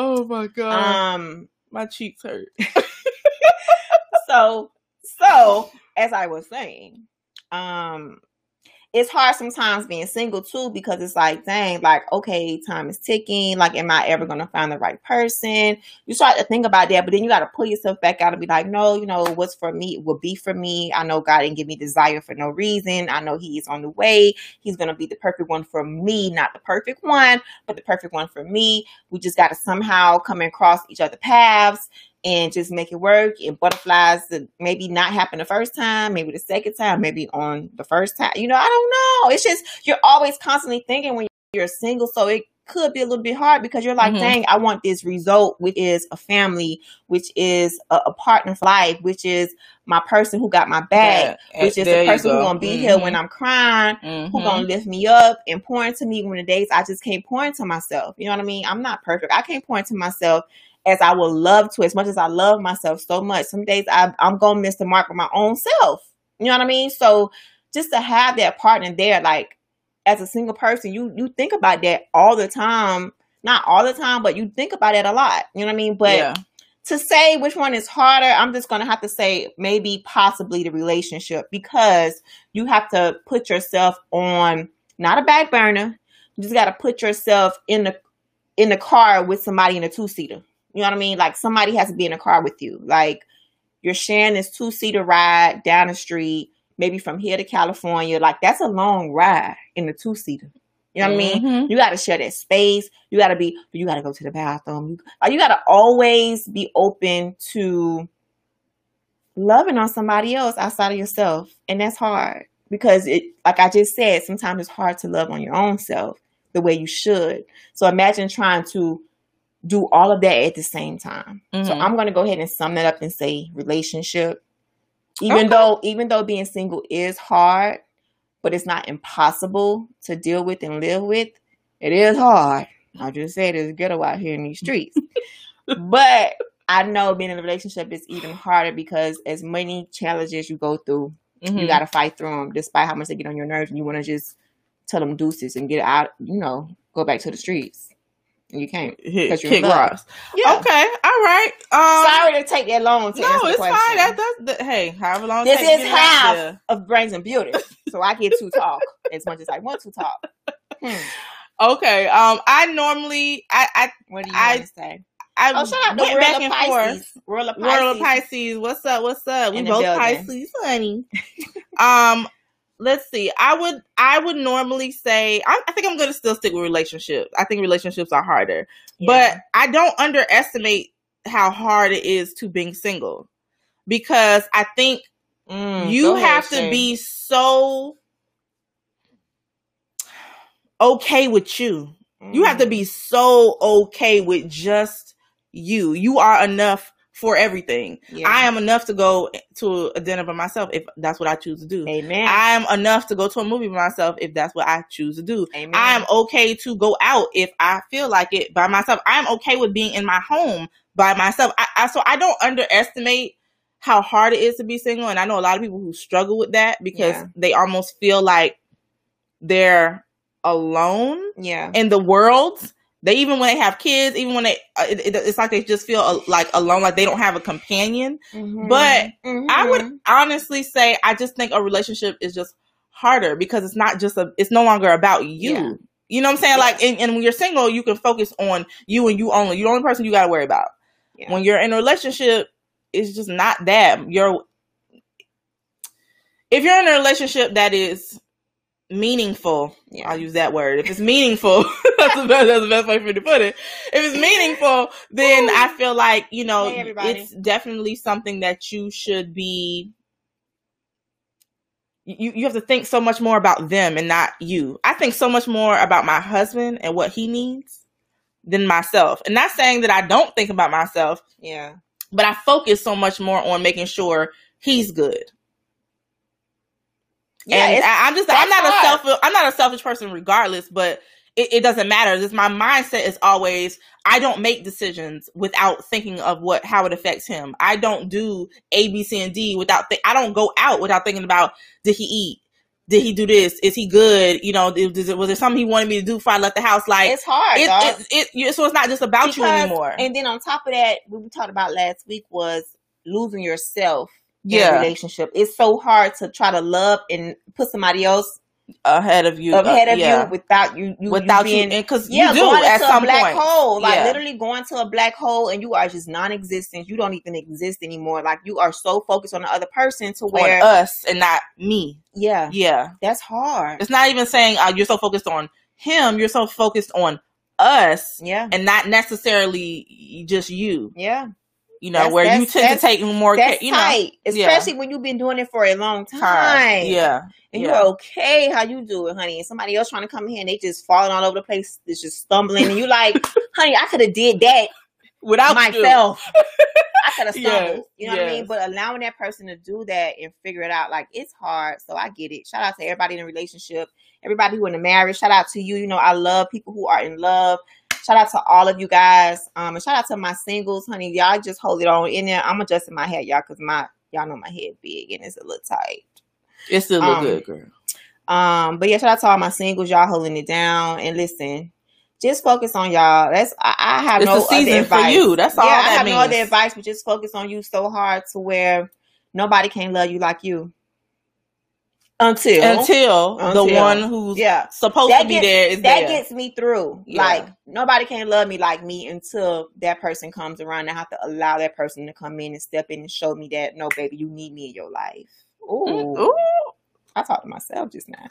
Oh my god. Um, my cheeks hurt. [LAUGHS] so, so as I was saying, um, it's hard sometimes being single too because it's like, dang, like, okay, time is ticking. Like, am I ever going to find the right person? You start to think about that, but then you got to pull yourself back out and be like, no, you know, what's for me will be for me. I know God didn't give me desire for no reason. I know He is on the way. He's going to be the perfect one for me, not the perfect one, but the perfect one for me. We just got to somehow come across each other paths and just make it work. And butterflies that maybe not happen the first time, maybe the second time, maybe on the first time. You know, I don't know. It's just you're always constantly thinking when you're single, so it could be a little bit hard because you're like, mm-hmm. dang, I want this result, which is a family, which is a, a partner for life, which is my person who got my back, yeah, which is the person who's gonna be mm-hmm. here when I'm crying, mm-hmm. who gonna lift me up and pour into me when the days I just can't pour into myself. You know what I mean? I'm not perfect. I can't pour into myself as I would love to, as much as I love myself so much, some days I, I'm going to miss the mark of my own self. You know what I mean? So just to have that partner there, like as a single person, you you think about that all the time. Not all the time, but you think about it a lot. You know what I mean? But yeah. to say which one is harder, I'm just going to have to say maybe possibly the relationship because you have to put yourself on not a back burner. You just got to put yourself in the in the car with somebody in a two seater. You know what I mean? Like somebody has to be in a car with you. Like you're sharing this two seater ride down the street, maybe from here to California. Like that's a long ride in the two seater. You know what I mean? Mhm. You got to share that space. You got to be. You got to go to the bathroom. You, you got to always be open to loving on somebody else outside of yourself, and that's hard because it. Like I just said, sometimes it's hard to love on your own self the way you should. So imagine trying to do all of that at the same time. So Mhm. I'm going to go ahead and sum that up and say relationship. Even Okay. though even though being single is hard, but it's not impossible to deal with and live with. It is hard. I just said it's ghetto out here in these streets. [LAUGHS] but I know being in a relationship is even harder because as many challenges you go through, Mhm. you got to fight through them despite how much they get on your nerves and you want to just tell them deuces and get out, you know, go back to the streets. You can't. Hit, kick rocks. Yeah. Okay, all right. Um, Sorry to take that long to no, it's fine. That, that's the, hey, however long. this is get it out half of brains and beauty. [LAUGHS] So I get to talk as much as I want to talk. Hmm. Okay. Um, I normally I I What do you I- say? I Oh, shout out went back and Pisces. forth. World of Pisces. Pisces. What's up? What's up? We In both building. Pisces, honey. [LAUGHS] um, let's see. I would I would normally say I, I think I'm gonna still stick with relationships. I think relationships are harder, but I don't underestimate how hard it is to being single because I think Mm, you go ahead, have to Shay. be so okay with you. You have to Mm. be so okay with just you. You are enough for everything. Yeah. I am enough to go to a dinner by myself if that's what I choose to do. Amen. I am enough to go to a movie by myself if that's what I choose to do. Amen. I am okay to go out if I feel like it by myself. I'm okay with being in my home by myself. I, I so I don't underestimate how hard it is to be single, and I know a lot of people who struggle with that because Yeah. they almost feel like they're alone yeah. in the world. They even when they have kids, even when they, uh, it, it- it's like they just feel uh, like alone, like they don't have a companion. Mhm. But I would honestly say I just think a relationship is just harder because it's not just a it's no longer about you. Yeah. You know what I'm saying? Yeah. Like and, and when you're single, you can focus on you and you only. You're the only person you gotta worry about. Yeah. When you're in a relationship, it's just not that. You're if you're in a relationship that is meaningful, Yeah. I'll use that word. If it's meaningful, [LAUGHS] that's the best that's the best way for me to put it. If it's meaningful, then I feel like, you know, Hey, it's definitely something that you should be you, you have to think so much more about them and not you. I think so much more about my husband and what he needs than myself. And not saying that I don't think about myself, Yeah. but I focus so much more on making sure he's good. Yeah. and I, I'm just I'm not hard. a selfish I'm not a selfish person regardless, but it, it doesn't matter. Just my mindset is always I don't make decisions without thinking of what how it affects him. I don't do A, B, C, and D without th- I don't go out without thinking about did he eat? Did he do this? Is he good? You know, is, was there something he wanted me to do before I left the house? Like it's hard. it, it, it, so it's not just about you anymore. And then on top of that, what we talked about last week was losing yourself yeah, relationship. It's so hard to try to love and put somebody else ahead of you, ahead uh, of yeah. you without you, you without you because yeah, you do going at into some a black point. hole, like Yeah. literally going to a black hole, and you are just non-existent. You don't even exist anymore. Like you are so focused on the other person to where, on us and not me. yeah, Yeah. that's hard. It's not even saying uh, you're so focused on him, you're so focused on us Yeah, and not necessarily just you. yeah, You know, That's- where you tend to take more care, you know. tight. yeah. Especially when you've been doing it for a long time. Yeah. And yeah. you're okay how you do it, honey. And somebody else trying to come here and they just falling all over the place, it's just stumbling. And you like, [LAUGHS] honey, I could have did that Without myself. [LAUGHS] I could have stumbled. Yes, you know what I mean? But allowing that person to do that and figure it out, like it's hard. So I get it. Shout out to everybody in a relationship, everybody who in a marriage. Shout out to you. You know, I love people who are in love. Shout out to all of you guys. Um, and shout out to my singles, honey. Y'all just hold it on in there. I'm adjusting my head, y'all, because my y'all know my head big and it's a little tight. It still look Um, good, girl. Um, but yeah, shout out to all my singles, y'all holding it down. And listen, just focus on y'all. That's I, I have It's no season other for advice. you. That's all yeah, I have means. no other advice, but just focus on you so hard to where nobody can love you like you. Until, Until, the Until. one who's yeah, supposed That to be there is that there. gets me through. Yeah. Like nobody can love me like me until that person comes around. I have to allow that person to come in and step in and show me that no, baby, you need me in your life. Ooh, Mm, Ooh. I talked to myself just now. [LAUGHS]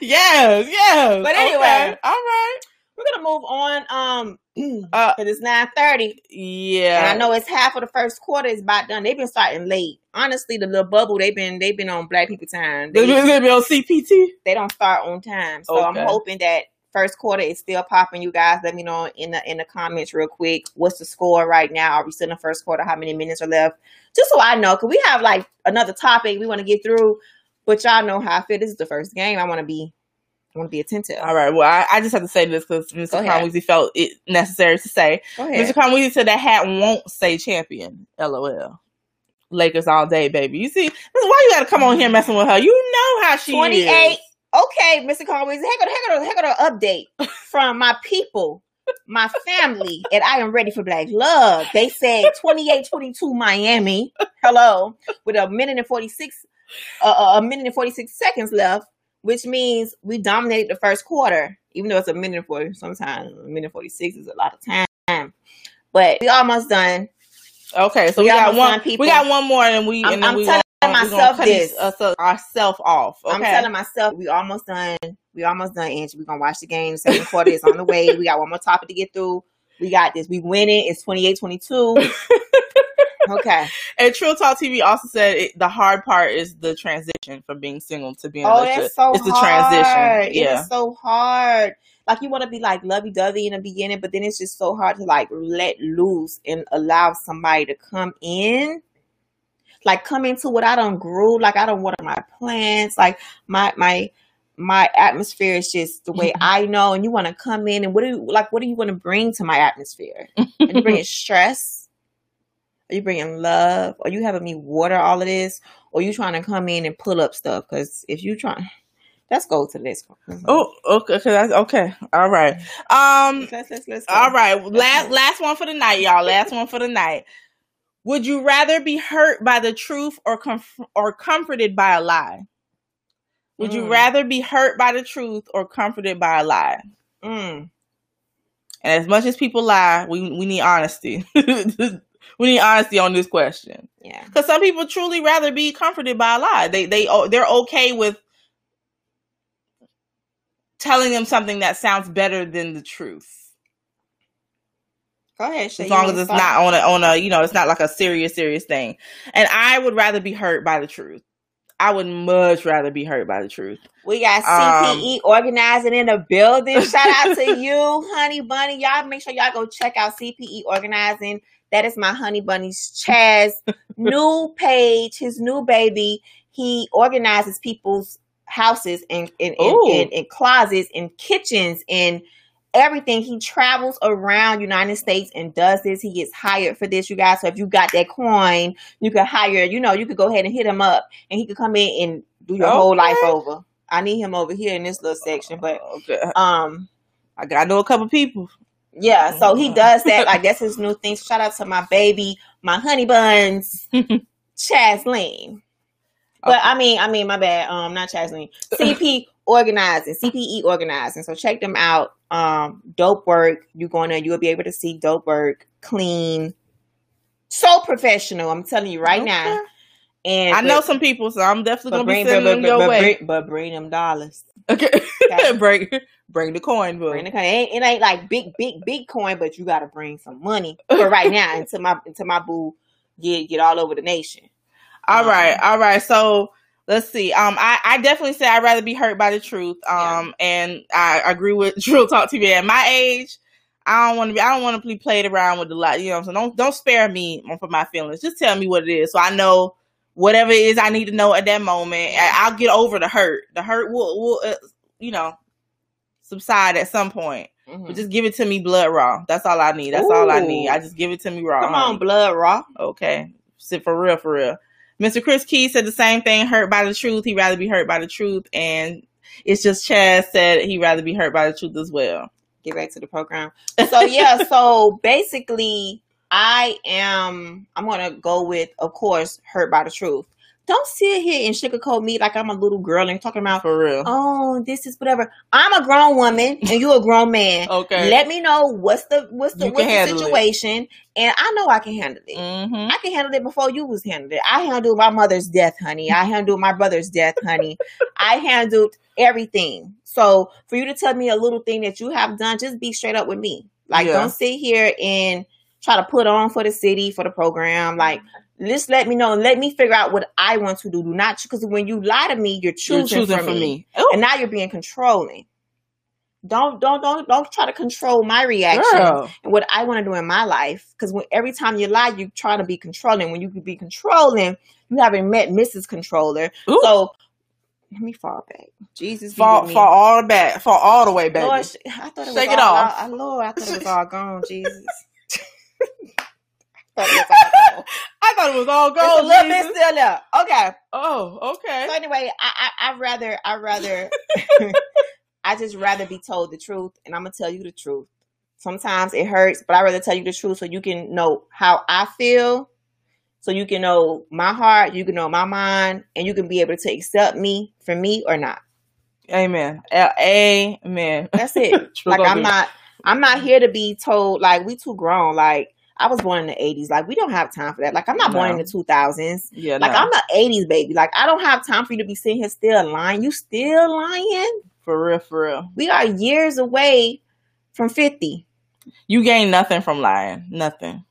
yes, yes. But anyway. Okay, all right. We're gonna move on. Um, Uh, [CLEARS THROAT] it's nine thirty, yeah. and I know it's half of the first quarter is about done. They've been starting late. Honestly, the little bubble they've been they've been on Black People time. They They, gonna on CPT. they don't start on time, so Okay. I'm hoping that first quarter is still popping. You guys, let me know in the in the comments real quick. What's the score right now? Are we still in the first quarter? How many minutes are left? Just so I know, because we have like another topic we want to get through. But y'all know how I feel. This is the first game. I want to be, I want to be attentive. All right. Well, I, I just have to say this because Mr. Conweezy felt it necessary to say. Mr. Conweezy said that hat won't say champion. LOL. Lakers all day, baby. You see, why you got to come on here messing with her. You know how she 28. is. Okay, Mr. Conway, here go, here go, here go the update from my people, my family, and I am ready for Black Love. They said 28-22 Miami. Hello, with a minute and 46, uh, uh, a minute and 46 seconds left, which means we dominated the first quarter, even though it's a minute and 40, sometimes a minute and 46 is a lot of time. But we almost done. Okay, so We we, got one. people. We got one more, and we I'm- and I'm we telling gonna, myself this. us, uh, ourself off. Okay. I'm telling myself we almost done. We almost done, Angie. We're gonna watch the game. The second quarter is on the way. We got one more topic to get through. We got this. We win it. It's 28-22. [LAUGHS] okay. And Trill Talk TV also said it, the hard part is the transition from being single to being. Oh, elected. that's so It's the transition. Yeah. It's so hard. Like you want to be like lovey dovey in the beginning, but then it's just so hard to like let loose and allow somebody to come in. Like come into what I don't grow, Like I don't water my plants. Like my my my atmosphere is just the way Mhm. [LAUGHS] I know. And you want to come in and what do you like? What do you want to bring to my atmosphere? Are you bringing [LAUGHS] stress? Are you bringing love? Are you having me water all of this? Or you trying to come in and pull up stuff? Because if you trying, let's go to this one. Oh, okay. Okay. Okay. All right. Um. let's let's let's go. All right. Last last one for the night, y'all. Last one for the night. Would you rather be hurt by the truth or comf- or comforted by a lie? Would you Mm. rather be hurt by the truth or comforted by a lie? Mm. And as much as people lie, we we need honesty. [LAUGHS] we need honesty on this question. Yeah. Because some people truly rather be comforted by a lie. They they oh, they're okay with telling them something that sounds better than the truth, Go ahead. Shay, as long as it's start? not on a on a you know it's not like a serious serious thing. And I would rather be hurt by the truth. I would much rather be hurt by the truth. We got Um, CPE organizing in the building. Shout out to [LAUGHS] you, Honey Bunny. Y'all make sure y'all go check out CPE organizing. That is my Honey Bunny's Chaz new page, his new baby. He organizes people's houses and and, and, and, and closets and kitchens and everything. He travels around United States and does this. He gets hired for this, you guys. So if you got that coin, you could hire, you know, you could go ahead and hit him up and he could come in and do your whole life over. I need him over here in this little section, but Okay. um I got know a couple people. yeah, so he does that. [LAUGHS] Like that's his new thing. Shout out to my baby, my honey buns, [LAUGHS] Chaslene. But I mean, I mean, my bad. Um, not Chaslene. [LAUGHS] CP organizing, CPE organizing. So check them out. Um, dope work. You're gonna You'll be able to see dope work, clean, so professional. I'm telling you right now. And I know some people, so I'm definitely gonna be sending but, them but, your but, way. bring, but bring them dollars. Okay, Okay. [LAUGHS] bring bring the coin, boo. Bring the coin. It ain't, it ain't like big, big, big coin, but you got to bring some money for right now [LAUGHS] until my until my boo get get all over the nation. All Um, right, all right. So let's see. Um, I, I definitely say I'd rather be hurt by the truth. Um, and I agree with [LAUGHS] Trill Talk TV. At my age, I don't want to be. I don't want to be played around with a lot. You know, so don't don't spare me for my feelings. Just tell me what it is, so I know whatever it is I need to know at that moment. I, I'll get over the hurt. The hurt will will uh, you know subside at some point. Mhm. But just give it to me blood raw. That's all I need. That's all I need. I just give it to me raw. Come on, blood raw. Okay. Sit for real, for real. Mr. Chris Key said the same thing, hurt by the truth. He'd rather be hurt by the truth. And it's just Chaz said he'd rather be hurt by the truth as well. Get back to the program. So yeah, [LAUGHS] so basically I am I'm gonna go with, of course, hurt by the truth. Don't sit here and sugarcoat me like I'm a little girl and talking about For real. oh, this is whatever. I'm a grown woman [LAUGHS] and you're a grown man. Okay. Let me know what's the what's the what's the handle it. situation, and I know I can handle it. mm-hmm. I can handle it before you was handled it. I handled my mother's death, honey. I handled my brother's death, honey. [LAUGHS] I handled everything. So for you to tell me a little thing that you have done, just be straight up with me. Like Yeah. don't sit here and try to put on for the city for the program. Like just let me know and let me figure out what I want to do. Do not because when you lie to me, you're You're choosing, choosing for, me. me. And now you're being controlling. Don't don't don't don't try to control my reaction girl. and what I want to do in my life. Because when every time you lie, you try to be controlling. When you could be controlling, you haven't met Mrs. Controller. Ooh. So let me fall back. Jesus, Fall, fall all the back. Fall all the way, back. Lord, I thought it was Shake all, it off. I, I- Lord, I thought it was all gone. Jesus. [LAUGHS] I thought it was all gone. [LAUGHS] I thought it was all It's a gold. little bit still there. Okay. Oh, okay. So anyway, I I I rather I rather [LAUGHS] [LAUGHS] I just rather be told the truth, and I'm gonna tell you the truth. Sometimes it hurts, but I rather tell you the truth so you can know how I feel, so you can know my heart, you can know my mind, and you can be able to accept me for me or not. Amen. Amen. That's it. Like I'm not I'm not here to be told like we too grown. Like I was born in the 80s. Like we don't have time for that. Like I'm not born in the 2000s. Yeah, Like no, I'm an 80s baby. Like I don't have time for you to be sitting here still lying. You still lying? for real, for real. We are years away from 50. You gain nothing from lying. Nothing.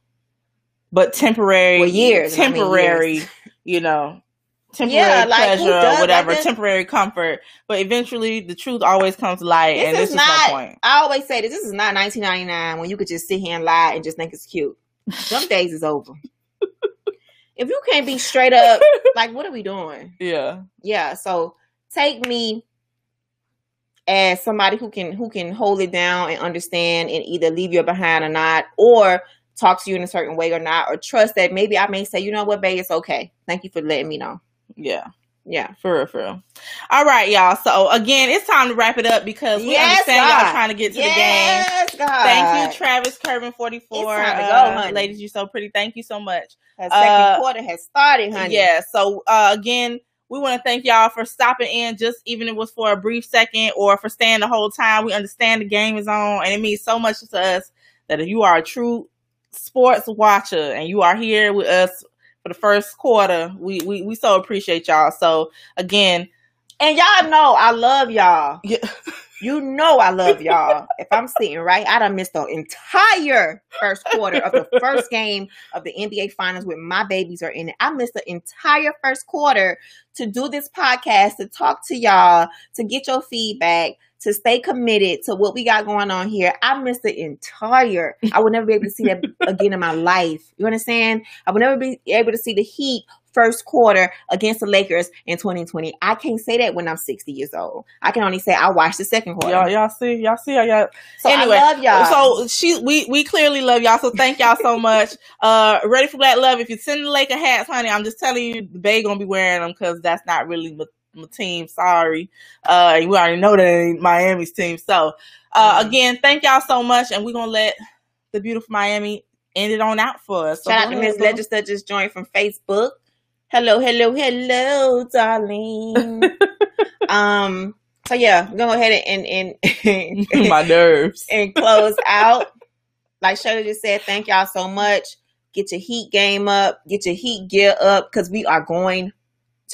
But temporary Well, years, I mean temporary, years. you know, temporary Yeah, like, pleasure or whatever, temporary comfort. But eventually the truth always comes to light This and this is is not, no point. I always say this, this is not 1999 when you could just sit here and lie and just think it's cute. Some days is over. [LAUGHS] if you can't be straight up, like, what are we doing? Yeah. yeah so take me as somebody who can who can hold it down and understand and either leave you behind or not or talk to you in a certain way or not or trust that maybe i may say you know what babe it's okay thank you for letting me know Yeah. yeah For real, for real. All right, y'all. So again, it's time to wrap it up because we Yes, understand God. y'all trying to get to the game. god Thank you, Travis Kervin, 44. It's time to go, Uh, ladies, you're so pretty. Thank you so much. the second Uh, quarter has started honey Yeah. So uh, again, we want to thank y'all for stopping in, just even if it was for a brief second or for staying the whole time. We understand the game is on, and it means so much to us that if you are a true sports watcher and you are here with us for the first quarter, we we, we so appreciate y'all. So again, and y'all know i love y'all yeah, You know I love [LAUGHS] y'all. if I'm sitting right, I done missed the entire first quarter of the first game of the NBA Finals with my babies are in it. I missed the entire first quarter to do this podcast, to talk to y'all, to get your feedback, to stay committed to what we got going on here. I missed the entire. I would never be able to see that [LAUGHS] again in my life. You understand? I would never be able to see the Heat first quarter against the Lakers in 2020. I can't say that when I'm 60 years old. I can only say I watched the second quarter. y'all y'all see y'all see y'all so anyway, I love y'all. So she, we, we clearly love y'all. So thank y'all so much. [LAUGHS] Uh, ready for black love. If you send the Laker hats, honey, I'm just telling you, the Bay gonna be wearing them because that's not really team. Sorry. Uh, we already know that ain't Miami's team. So, uh, Mhm. again, thank y'all so much, and we're gonna let the beautiful Miami end it on out for us. So Shout out to Miss boo. Legis just joined from Facebook. Hello, hello, hello, darling. [LAUGHS] um, so yeah, we're gonna go ahead and and [LAUGHS] and, my nerves. [LAUGHS] and close out. Like Shirley just said, thank y'all so much. Get your heat game up, get your heat gear up, because we are going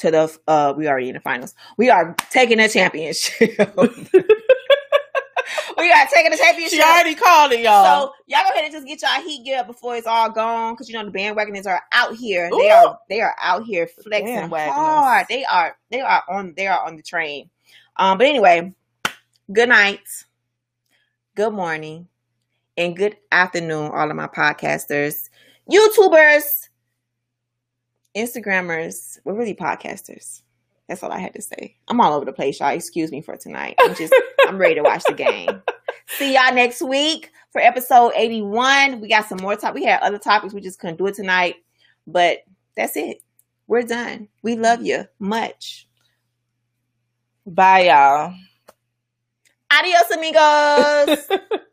to the uh we already in the finals. We are taking the championship. [LAUGHS] we are taking the championship. She already called it, y'all. So y'all go ahead and just get y'all heat gear up before it's all gone, because you know the bandwagoners are out here. They are they are out here flexing hard. They are they are on they are on the train. Um, but anyway, good night, good morning, and good afternoon, all of my podcasters, YouTubers, Instagrammers. We're really podcasters. That's all I had to say. I'm all over the place, y'all. Excuse me for tonight. I'm just I'm ready to watch the game. [LAUGHS] See y'all next week for episode 81. We got some more talk. We had other topics. We just couldn't do it tonight. But that's it. We're done. We love you much. Bye, y'all. Adios, amigos. [LAUGHS]